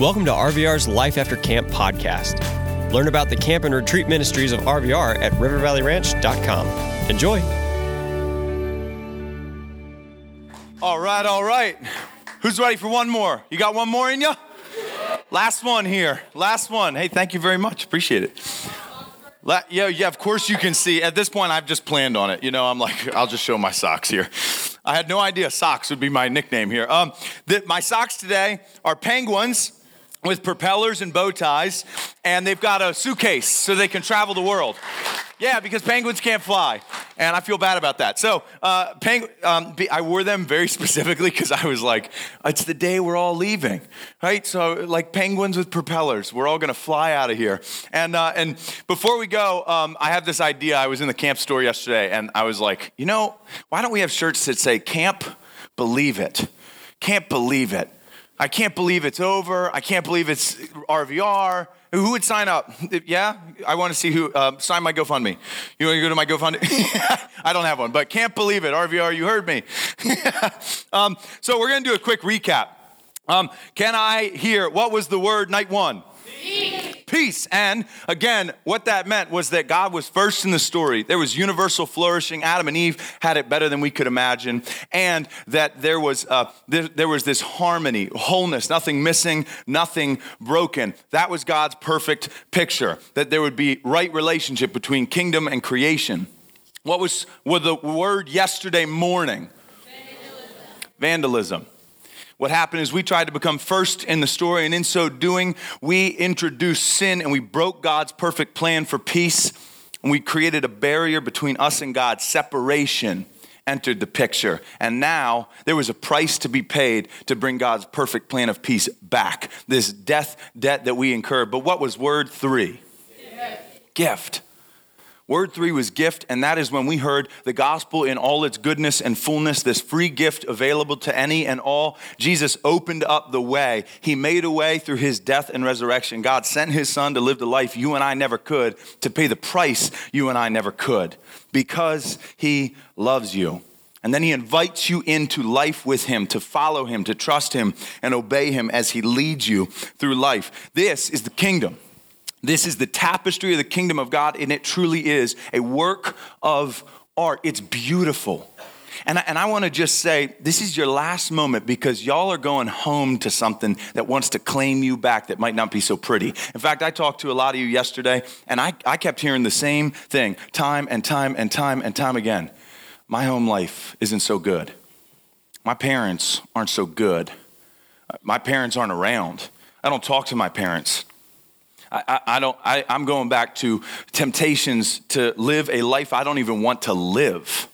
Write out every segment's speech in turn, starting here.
Welcome to RVR's Life After Camp podcast. Learn about the camp and retreat ministries of RVR at rivervalleyranch.com. Enjoy. All right, all right. Who's ready for one more? You got one more in you? Last one here. Last one. Hey, thank you very much. Appreciate it. La- yeah, yeah, of course you can see. At this point, I've just planned on it. You know, I'm like, I'll just show my socks here. I had no idea socks would be my nickname here. Um, the, my socks today are penguins with propellers and bow ties, and they've got a suitcase so they can travel the world. Yeah, because penguins can't fly, and I feel bad about that. So, uh, peng- um, I wore them very specifically because I was like, it's the day we're all leaving, right? So, like penguins with propellers, we're all gonna fly out of here. And uh, and before we go, um, I have this idea. I was in the camp store yesterday, and I was like, you know, why don't we have shirts that say "Camp Believe It"? Can't believe it. I can't believe it's over. I can't believe it's RVR. Who would sign up? Yeah, I want to see who uh, sign my GoFundMe. You want to go to my GoFundMe? I don't have one, but can't believe it. RVR, you heard me. um, so we're going to do a quick recap. Um, can I hear what was the word night one? Peace. And again, what that meant was that God was first in the story. There was universal flourishing. Adam and Eve had it better than we could imagine. And that there was, uh, there, there was this harmony, wholeness, nothing missing, nothing broken. That was God's perfect picture, that there would be right relationship between kingdom and creation. What was, was the word yesterday morning? Vandalism. Vandalism. What happened is we tried to become first in the story, and in so doing, we introduced sin and we broke God's perfect plan for peace. And we created a barrier between us and God. Separation entered the picture. And now there was a price to be paid to bring God's perfect plan of peace back. This death debt that we incurred. But what was word three? Gift. Gift. Word three was gift, and that is when we heard the gospel in all its goodness and fullness, this free gift available to any and all. Jesus opened up the way. He made a way through his death and resurrection. God sent his son to live the life you and I never could, to pay the price you and I never could, because he loves you. And then he invites you into life with him, to follow him, to trust him, and obey him as he leads you through life. This is the kingdom. This is the tapestry of the kingdom of God, and it truly is a work of art. It's beautiful. And I, and I want to just say, this is your last moment because y'all are going home to something that wants to claim you back that might not be so pretty. In fact, I talked to a lot of you yesterday, and I, I kept hearing the same thing time and time and time and time again. My home life isn't so good. My parents aren't so good. My parents aren't around. I don't talk to my parents. I, I, don't, I, I'm going back to temptations to live a life I don't even want to live.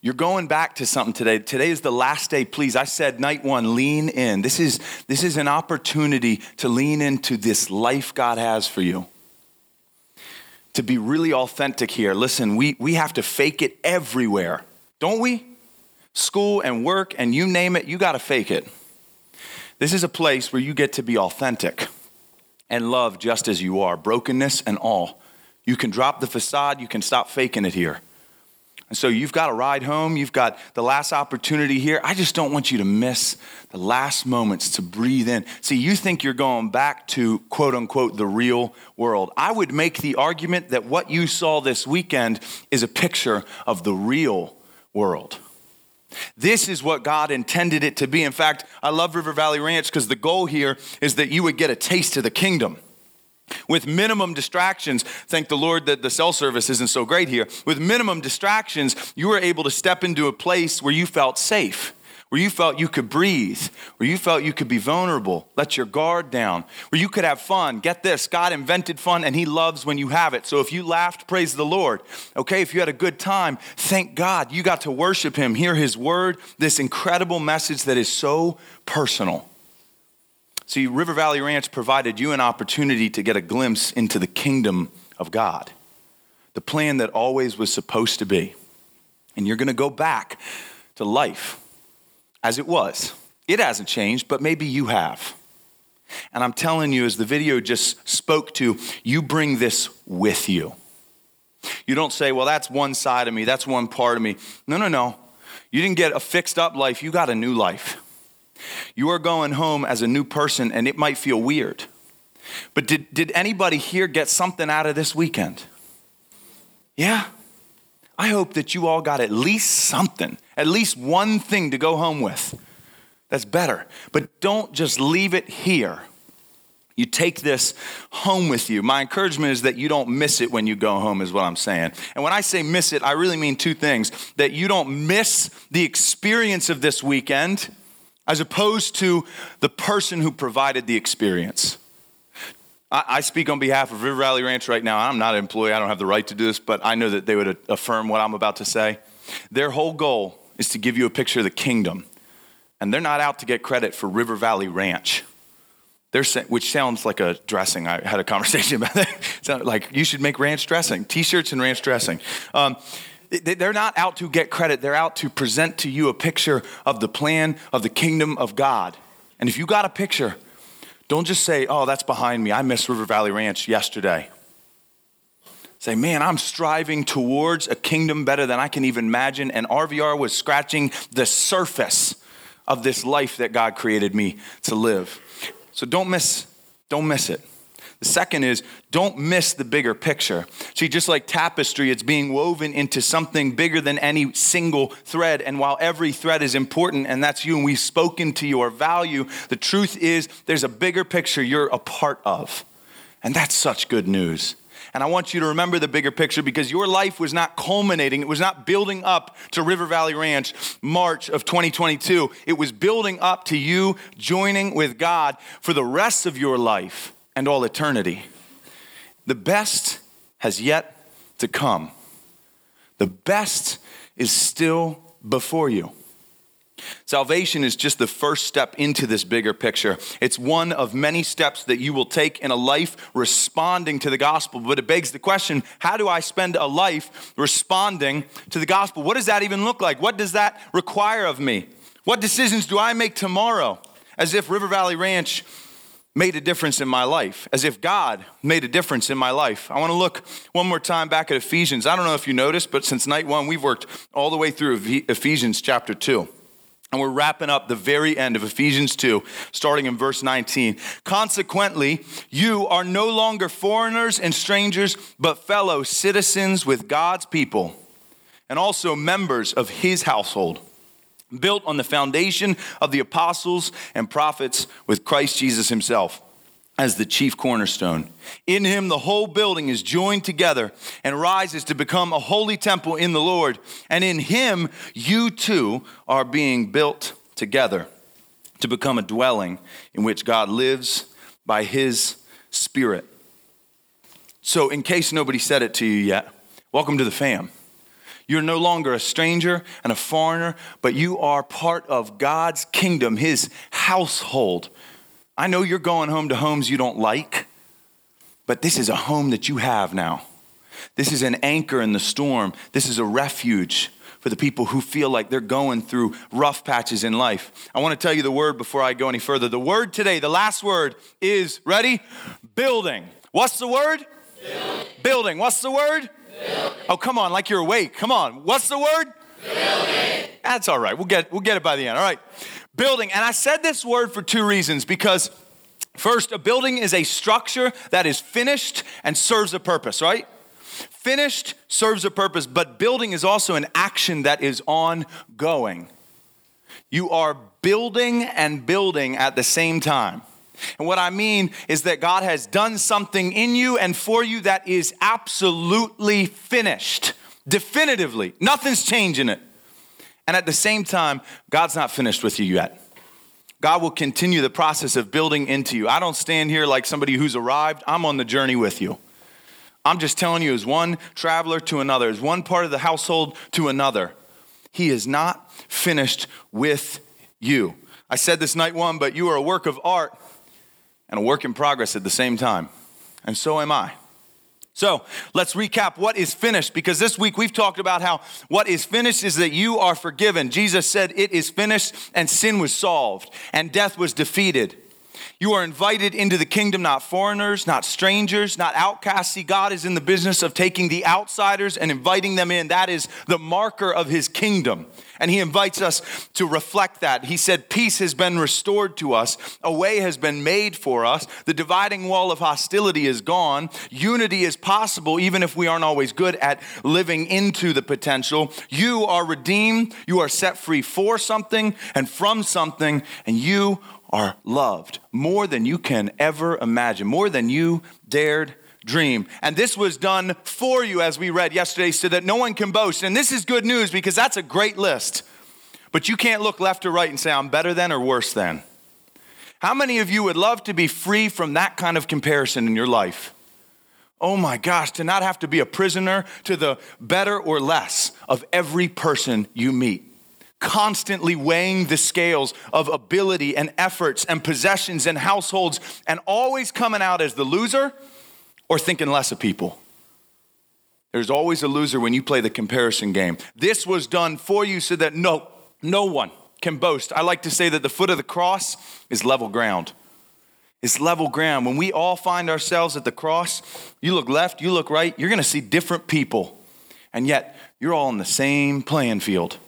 You're going back to something today. Today is the last day. Please, I said night one, lean in. This is, this is an opportunity to lean into this life God has for you. To be really authentic here. Listen, we, we have to fake it everywhere, don't we? School and work and you name it, you got to fake it. This is a place where you get to be authentic and love just as you are, brokenness and all. You can drop the facade, you can stop faking it here. And so you've got a ride home, you've got the last opportunity here. I just don't want you to miss the last moments to breathe in. See, you think you're going back to quote unquote the real world. I would make the argument that what you saw this weekend is a picture of the real world. This is what God intended it to be. In fact, I love River Valley Ranch because the goal here is that you would get a taste of the kingdom. With minimum distractions, thank the Lord that the cell service isn't so great here. With minimum distractions, you were able to step into a place where you felt safe where you felt you could breathe, where you felt you could be vulnerable, let your guard down, where you could have fun. Get this God invented fun and He loves when you have it. So if you laughed, praise the Lord. Okay, if you had a good time, thank God you got to worship Him, hear His word, this incredible message that is so personal. See, River Valley Ranch provided you an opportunity to get a glimpse into the kingdom of God, the plan that always was supposed to be. And you're going to go back to life as it was. It hasn't changed, but maybe you have. And I'm telling you, as the video just spoke to, you bring this with you. You don't say, well, that's one side of me, that's one part of me. No, no, no. You didn't get a fixed up life, you got a new life. You are going home as a new person, and it might feel weird. But did, did anybody here get something out of this weekend? Yeah? I hope that you all got at least something, at least one thing to go home with. That's better. But don't just leave it here. You take this home with you. My encouragement is that you don't miss it when you go home, is what I'm saying. And when I say miss it, I really mean two things that you don't miss the experience of this weekend as opposed to the person who provided the experience. I, speak on behalf of River Valley Ranch right now. I'm not an employee, I don't have the right to do this, but I know that they would affirm what I'm about to say. Their whole goal is to give you a picture of the kingdom. And they're not out to get credit for River Valley Ranch. They're which sounds like a dressing. I had a conversation about that. like you should make ranch dressing, t-shirts and ranch dressing. Um, they're not out to get credit. They're out to present to you a picture of the plan of the kingdom of God. And if you got a picture, don't just say, oh, that's behind me. I missed River Valley Ranch yesterday. Say, man, I'm striving towards a kingdom better than I can even imagine. And RVR was scratching the surface of this life that God created me to live. So don't miss, don't miss it. The second is don't miss the bigger picture. See, just like tapestry, it's being woven into something bigger than any single thread. And while every thread is important, and that's you, and we've spoken to your value, the truth is there's a bigger picture you're a part of. And that's such good news. And I want you to remember the bigger picture because your life was not culminating, it was not building up to River Valley Ranch March of 2022. It was building up to you joining with God for the rest of your life and all eternity. The best has yet to come. The best is still before you. Salvation is just the first step into this bigger picture. It's one of many steps that you will take in a life responding to the gospel. But it begs the question how do I spend a life responding to the gospel? What does that even look like? What does that require of me? What decisions do I make tomorrow? As if River Valley Ranch made a difference in my life, as if God made a difference in my life. I want to look one more time back at Ephesians. I don't know if you noticed, but since night one, we've worked all the way through Ephesians chapter 2. And we're wrapping up the very end of Ephesians 2, starting in verse 19. Consequently, you are no longer foreigners and strangers, but fellow citizens with God's people, and also members of his household built on the foundation of the apostles and prophets with Christ Jesus himself as the chief cornerstone. In him, the whole building is joined together and rises to become a holy temple in the Lord. And in him, you too are being built together to become a dwelling in which God lives by his Spirit. So, in case nobody said it to you yet, welcome to the fam. You're no longer a stranger and a foreigner, but you are part of God's kingdom, His household. I know you're going home to homes you don't like, but this is a home that you have now. This is an anchor in the storm. This is a refuge for the people who feel like they're going through rough patches in life. I want to tell you the word before I go any further. The word today, the last word is ready? Building. What's the word? Building. Building. What's the word? Oh, come on, like you're awake. Come on. What's the word? Building. That's all right. We'll get, we'll get it by the end. All right. Building. And I said this word for two reasons because, first, a building is a structure that is finished and serves a purpose, right? Finished serves a purpose, but building is also an action that is ongoing. You are building and building at the same time. And what I mean is that God has done something in you and for you that is absolutely finished, definitively. Nothing's changing it. And at the same time, God's not finished with you yet. God will continue the process of building into you. I don't stand here like somebody who's arrived, I'm on the journey with you. I'm just telling you, as one traveler to another, as one part of the household to another, He is not finished with you. I said this night one, but you are a work of art and a work in progress at the same time. And so am I. So let's recap what is finished because this week we've talked about how what is finished is that you are forgiven. Jesus said, It is finished, and sin was solved, and death was defeated. You are invited into the kingdom, not foreigners, not strangers, not outcasts. See, God is in the business of taking the outsiders and inviting them in. That is the marker of his kingdom. And he invites us to reflect that. He said, Peace has been restored to us, a way has been made for us, the dividing wall of hostility is gone, unity is possible, even if we aren't always good at living into the potential. You are redeemed, you are set free for something and from something, and you are loved more than you can ever imagine, more than you dared dream. And this was done for you, as we read yesterday, so that no one can boast. And this is good news because that's a great list. But you can't look left or right and say, I'm better than or worse than. How many of you would love to be free from that kind of comparison in your life? Oh my gosh, to not have to be a prisoner to the better or less of every person you meet. Constantly weighing the scales of ability and efforts and possessions and households, and always coming out as the loser or thinking less of people. There's always a loser when you play the comparison game. This was done for you so that no, no one can boast. I like to say that the foot of the cross is level ground. It's level ground. When we all find ourselves at the cross, you look left, you look right, you're to see different people. And yet, you're all in the same playing field.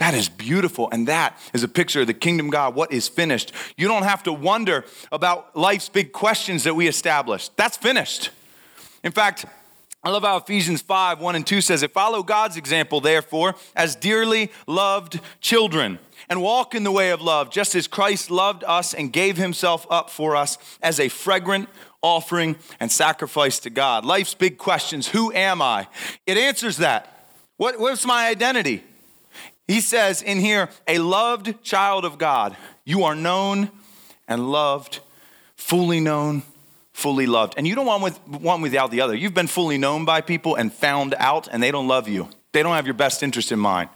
That is beautiful. And that is a picture of the kingdom God, what is finished. You don't have to wonder about life's big questions that we established. That's finished. In fact, I love how Ephesians 5 1 and 2 says it follow God's example, therefore, as dearly loved children, and walk in the way of love, just as Christ loved us and gave himself up for us as a fragrant offering and sacrifice to God. Life's big questions Who am I? It answers that. What, what's my identity? He says in here, a loved child of God. You are known and loved, fully known, fully loved. And you don't want with, one without the other. You've been fully known by people and found out, and they don't love you. They don't have your best interest in mind.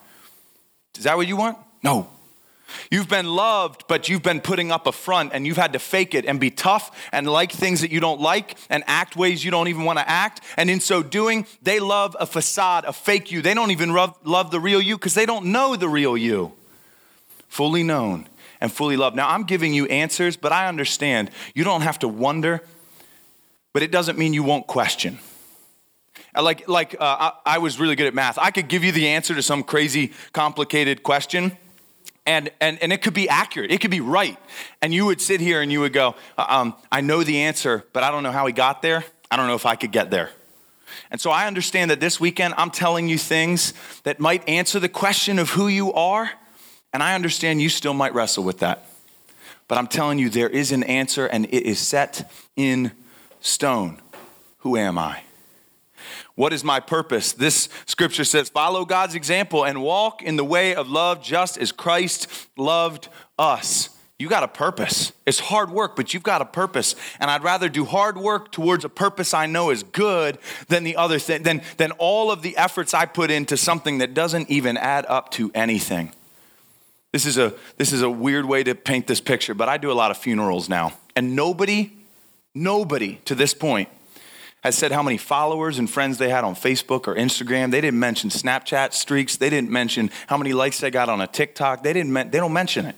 Is that what you want? No. You've been loved, but you've been putting up a front and you've had to fake it and be tough and like things that you don't like and act ways you don't even want to act. And in so doing, they love a facade, a fake you. They don't even love, the real you because they don't know the real you. Fully known and fully loved. Now, I'm giving you answers, but I understand you don't have to wonder, but it doesn't mean you won't question. Like, like uh, I, I was really good at math. I could give you the answer to some crazy, complicated question and, and, and it could be accurate, it could be right. And you would sit here and you would go, um, I know the answer, but I don't know how he got there. I don't know if I could get there. And so I understand that this weekend I'm telling you things that might answer the question of who you are. And I understand you still might wrestle with that. But I'm telling you, there is an answer and it is set in stone. Who am I? What is my purpose? This scripture says, Follow God's example and walk in the way of love just as Christ loved us. You got a purpose. It's hard work, but you've got a purpose. And I'd rather do hard work towards a purpose I know is good than the other thing, than, than all of the efforts I put into something that doesn't even add up to anything. This is a, this is a weird way to paint this picture, but I do a lot of funerals now. And nobody, nobody to this point has said how many followers and friends they had on Facebook or Instagram. They didn't mention Snapchat streaks. They didn't mention how many likes they got on a TikTok. They didn't. They don't mention it.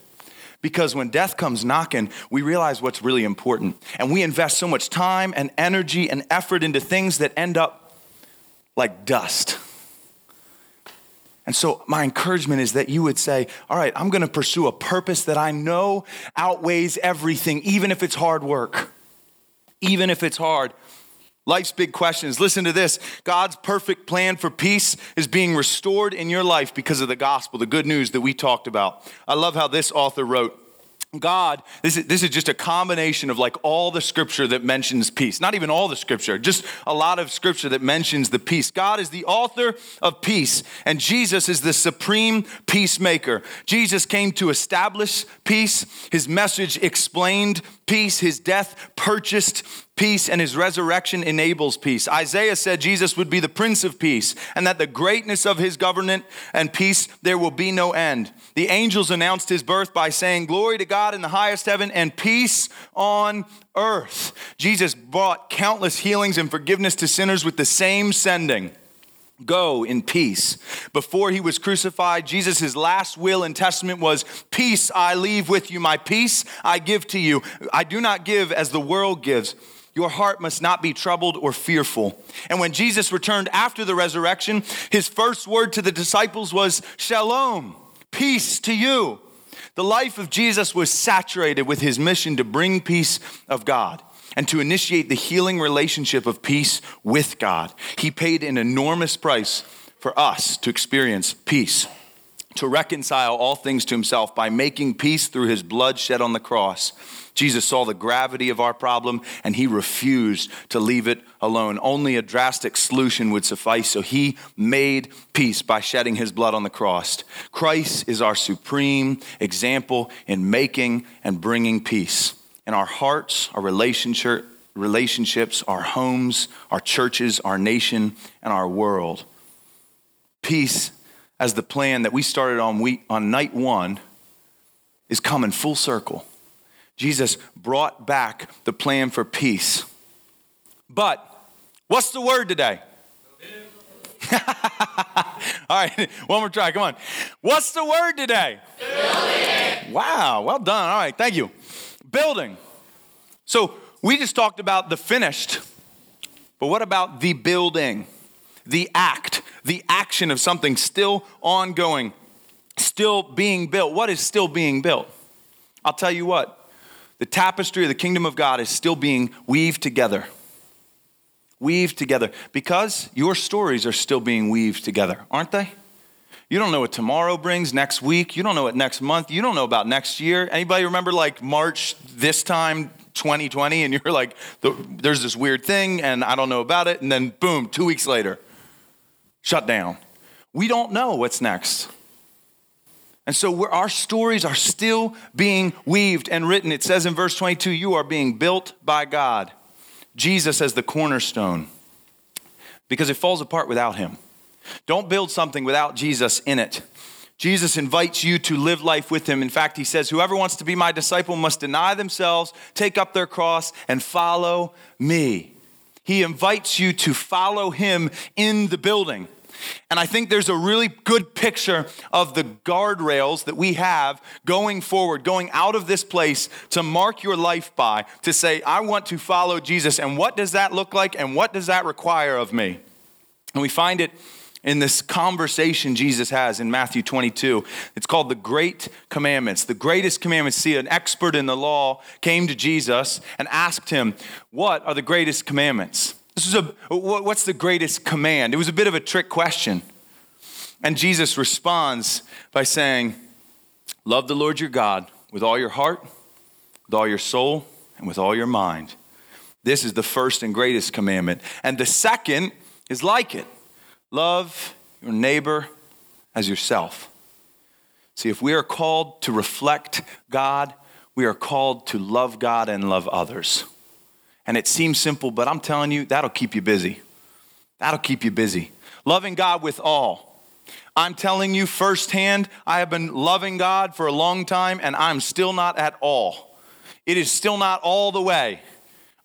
Because when death comes knocking, we realize what's really important. And we invest so much time and energy and effort into things that end up like dust. And so, my encouragement is that you would say, All right, I'm gonna pursue a purpose that I know outweighs everything, even if it's hard work, even if it's hard. Life's big questions. Listen to this God's perfect plan for peace is being restored in your life because of the gospel, the good news that we talked about. I love how this author wrote. God, this is, this is just a combination of like all the scripture that mentions peace. Not even all the scripture, just a lot of scripture that mentions the peace. God is the author of peace, and Jesus is the supreme peacemaker. Jesus came to establish peace. His message explained peace. His death purchased peace, and his resurrection enables peace. Isaiah said Jesus would be the Prince of Peace, and that the greatness of his government and peace there will be no end. The angels announced his birth by saying, Glory to God in the highest heaven and peace on earth. Jesus brought countless healings and forgiveness to sinners with the same sending. Go in peace. Before he was crucified, Jesus' last will and testament was Peace I leave with you, my peace I give to you. I do not give as the world gives. your heart must not be troubled or fearful. And when Jesus returned after the resurrection, his first word to the disciples was, Shalom, peace to you. The life of Jesus was saturated with his mission to bring peace of God and to initiate the healing relationship of peace with God. He paid an enormous price for us to experience peace, to reconcile all things to himself by making peace through his blood shed on the cross. Jesus saw the gravity of our problem and he refused to leave it alone. Only a drastic solution would suffice, so he made peace by shedding his blood on the cross. Christ is our supreme example in making and bringing peace in our hearts, our relationship, relationships, our homes, our churches, our nation, and our world. Peace as the plan that we started on week on night 1 is coming full circle. Jesus brought back the plan for peace. But what's the word today? All right, one more try. Come on. What's the word today? Building. Wow, well done. All right, thank you. Building. So we just talked about the finished, but what about the building? The act, the action of something still ongoing, still being built. What is still being built? I'll tell you what, the tapestry of the kingdom of God is still being weaved together. Weaved together because your stories are still being weaved together, aren't they? You don't know what tomorrow brings, next week. You don't know what next month. You don't know about next year. Anybody remember like March this time, 2020, and you're like, there's this weird thing and I don't know about it. And then boom, two weeks later, shut down. We don't know what's next. And so our stories are still being weaved and written. It says in verse 22 you are being built by God, Jesus as the cornerstone, because it falls apart without him. Don't build something without Jesus in it. Jesus invites you to live life with him. In fact, he says, Whoever wants to be my disciple must deny themselves, take up their cross, and follow me. He invites you to follow him in the building. And I think there's a really good picture of the guardrails that we have going forward, going out of this place to mark your life by, to say, I want to follow Jesus. And what does that look like? And what does that require of me? And we find it in this conversation Jesus has in Matthew 22. It's called the Great Commandments. The greatest commandments. See, an expert in the law came to Jesus and asked him, What are the greatest commandments? This is a, what's the greatest command? It was a bit of a trick question. And Jesus responds by saying, Love the Lord your God with all your heart, with all your soul, and with all your mind. This is the first and greatest commandment. And the second is like it love your neighbor as yourself. See, if we are called to reflect God, we are called to love God and love others. And it seems simple, but I'm telling you, that'll keep you busy. That'll keep you busy. Loving God with all. I'm telling you firsthand, I have been loving God for a long time and I'm still not at all. It is still not all the way.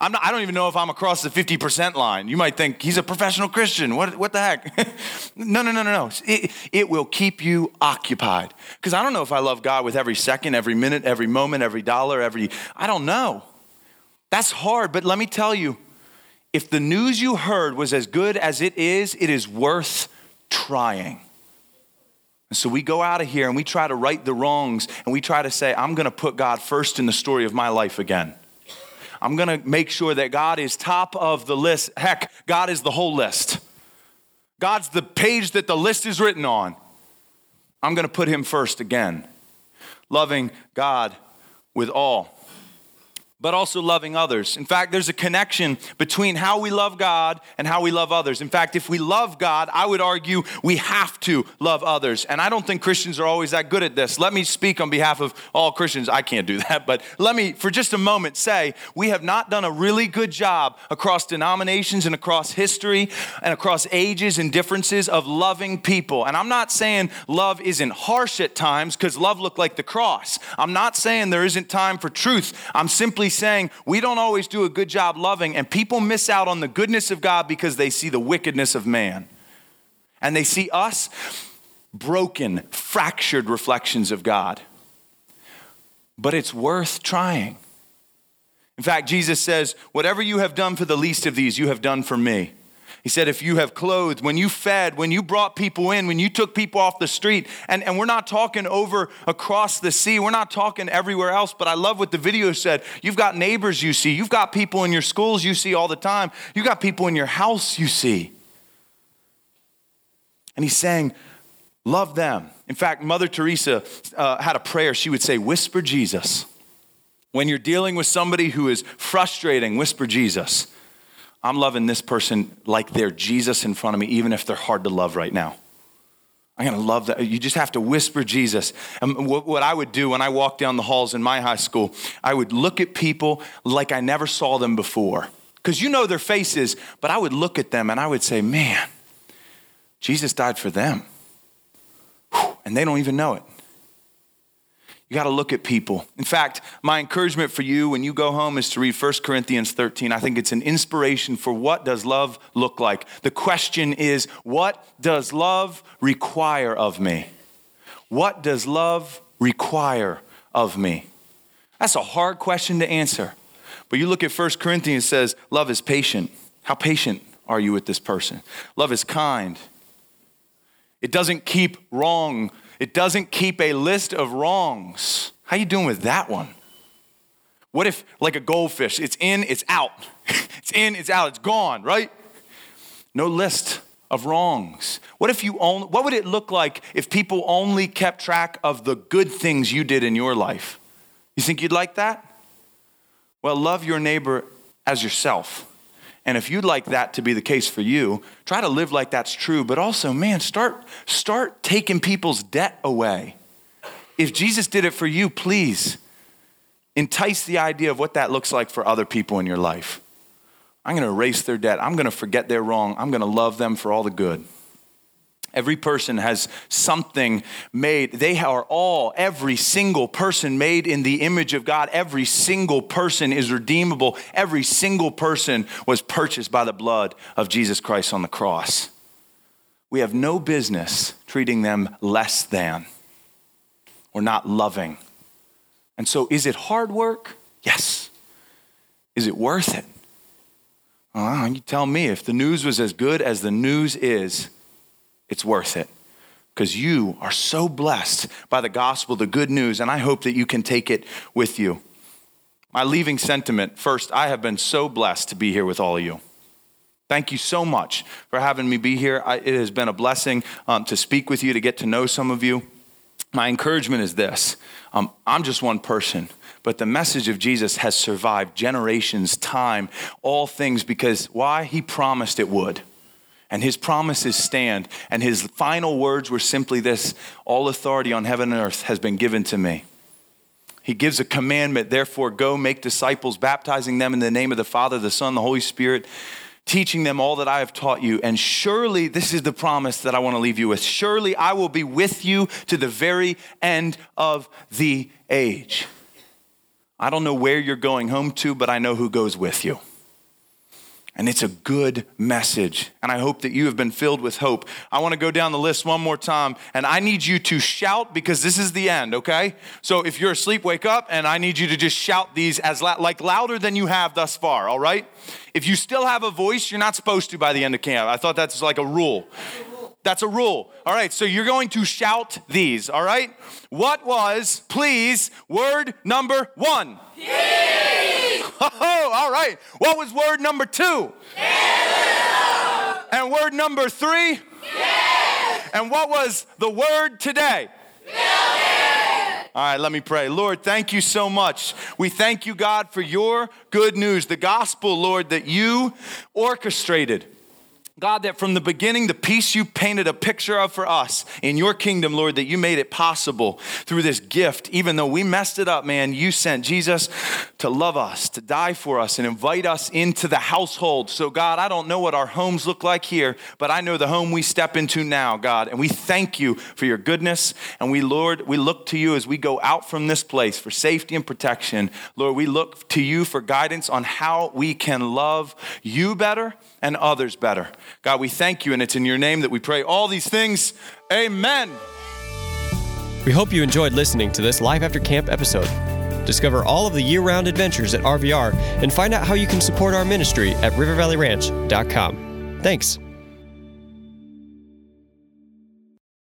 I'm not, I don't even know if I'm across the 50% line. You might think he's a professional Christian. What, what the heck? no, no, no, no, no. It, it will keep you occupied. Because I don't know if I love God with every second, every minute, every moment, every dollar, every, I don't know. That's hard, but let me tell you if the news you heard was as good as it is, it is worth trying. And so we go out of here and we try to right the wrongs and we try to say, I'm going to put God first in the story of my life again. I'm going to make sure that God is top of the list. Heck, God is the whole list. God's the page that the list is written on. I'm going to put him first again. Loving God with all but also loving others. In fact, there's a connection between how we love God and how we love others. In fact, if we love God, I would argue we have to love others. And I don't think Christians are always that good at this. Let me speak on behalf of all Christians. I can't do that, but let me, for just a moment, say we have not done a really good job across denominations and across history and across ages and differences of loving people. And I'm not saying love isn't harsh at times because love looked like the cross. I'm not saying there isn't time for truth. I'm simply saying we don't always do a good job loving, and people miss out on the goodness of God because they see the wickedness of man. And they see us broken, fractured reflections of God. But it's worth trying. In fact, Jesus says, Whatever you have done for the least of these, you have done for me. He said, if you have clothed, when you fed, when you brought people in, when you took people off the street, and, and we're not talking over across the sea, we're not talking everywhere else, but I love what the video said. You've got neighbors you see, you've got people in your schools you see all the time, you've got people in your house you see. And he's saying, love them. In fact, Mother Teresa uh, had a prayer. She would say, Whisper Jesus. When you're dealing with somebody who is frustrating, whisper Jesus. I'm loving this person like they're Jesus in front of me, even if they're hard to love right now. I'm gonna love that. You just have to whisper Jesus. And what I would do when I walked down the halls in my high school, I would look at people like I never saw them before. Because you know their faces, but I would look at them and I would say, man, Jesus died for them. And they don't even know it. You got to look at people. In fact, my encouragement for you when you go home is to read 1 Corinthians 13. I think it's an inspiration for what does love look like. The question is, what does love require of me? What does love require of me? That's a hard question to answer. But you look at 1 Corinthians says, love is patient. How patient are you with this person? Love is kind. It doesn't keep wrong it doesn't keep a list of wrongs. How you doing with that one? What if, like a goldfish, it's in, it's out. it's in, it's out, it's gone, right? No list of wrongs. What if you only, what would it look like if people only kept track of the good things you did in your life? You think you'd like that? Well, love your neighbor as yourself. And if you'd like that to be the case for you, try to live like that's true, but also, man, start start taking people's debt away. If Jesus did it for you, please entice the idea of what that looks like for other people in your life. I'm going to erase their debt. I'm going to forget their wrong. I'm going to love them for all the good. Every person has something made. They are all, every single person made in the image of God. Every single person is redeemable. Every single person was purchased by the blood of Jesus Christ on the cross. We have no business treating them less than or not loving. And so, is it hard work? Yes. Is it worth it? Well, you tell me if the news was as good as the news is it's worth it because you are so blessed by the gospel, the good news, and I hope that you can take it with you. My leaving sentiment first, I have been so blessed to be here with all of you. Thank you so much for having me be here. I, it has been a blessing um, to speak with you, to get to know some of you. My encouragement is this um, I'm just one person, but the message of Jesus has survived generations, time, all things because why? He promised it would and his promises stand. And his final words were simply this All authority on heaven and earth has been given to me. He gives a commandment, therefore, go make disciples, baptizing them in the name of the Father, the Son, the Holy Spirit, teaching them all that I have taught you. And surely, this is the promise that I want to leave you with surely I will be with you to the very end of the age. I don't know where you're going home to, but I know who goes with you. And it's a good message. And I hope that you have been filled with hope. I want to go down the list one more time. And I need you to shout because this is the end, okay? So if you're asleep, wake up. And I need you to just shout these as like louder than you have thus far, all right? If you still have a voice, you're not supposed to by the end of camp. I thought that's like a rule. That's a rule. All right, so you're going to shout these, all right? What was, please, word number one? Oh, all right. What was word number two? Yes. And word number three? Yes. And what was the word today? Yes. All right, let me pray. Lord, thank you so much. We thank you, God, for your good news, the gospel, Lord, that you orchestrated. God, that from the beginning, the peace you painted a picture of for us in your kingdom, Lord, that you made it possible through this gift. Even though we messed it up, man, you sent Jesus to love us, to die for us, and invite us into the household. So, God, I don't know what our homes look like here, but I know the home we step into now, God. And we thank you for your goodness. And we, Lord, we look to you as we go out from this place for safety and protection. Lord, we look to you for guidance on how we can love you better and others better. God, we thank you, and it's in your name that we pray all these things. Amen. We hope you enjoyed listening to this Life After Camp episode. Discover all of the year round adventures at RVR and find out how you can support our ministry at rivervalleyranch.com. Thanks.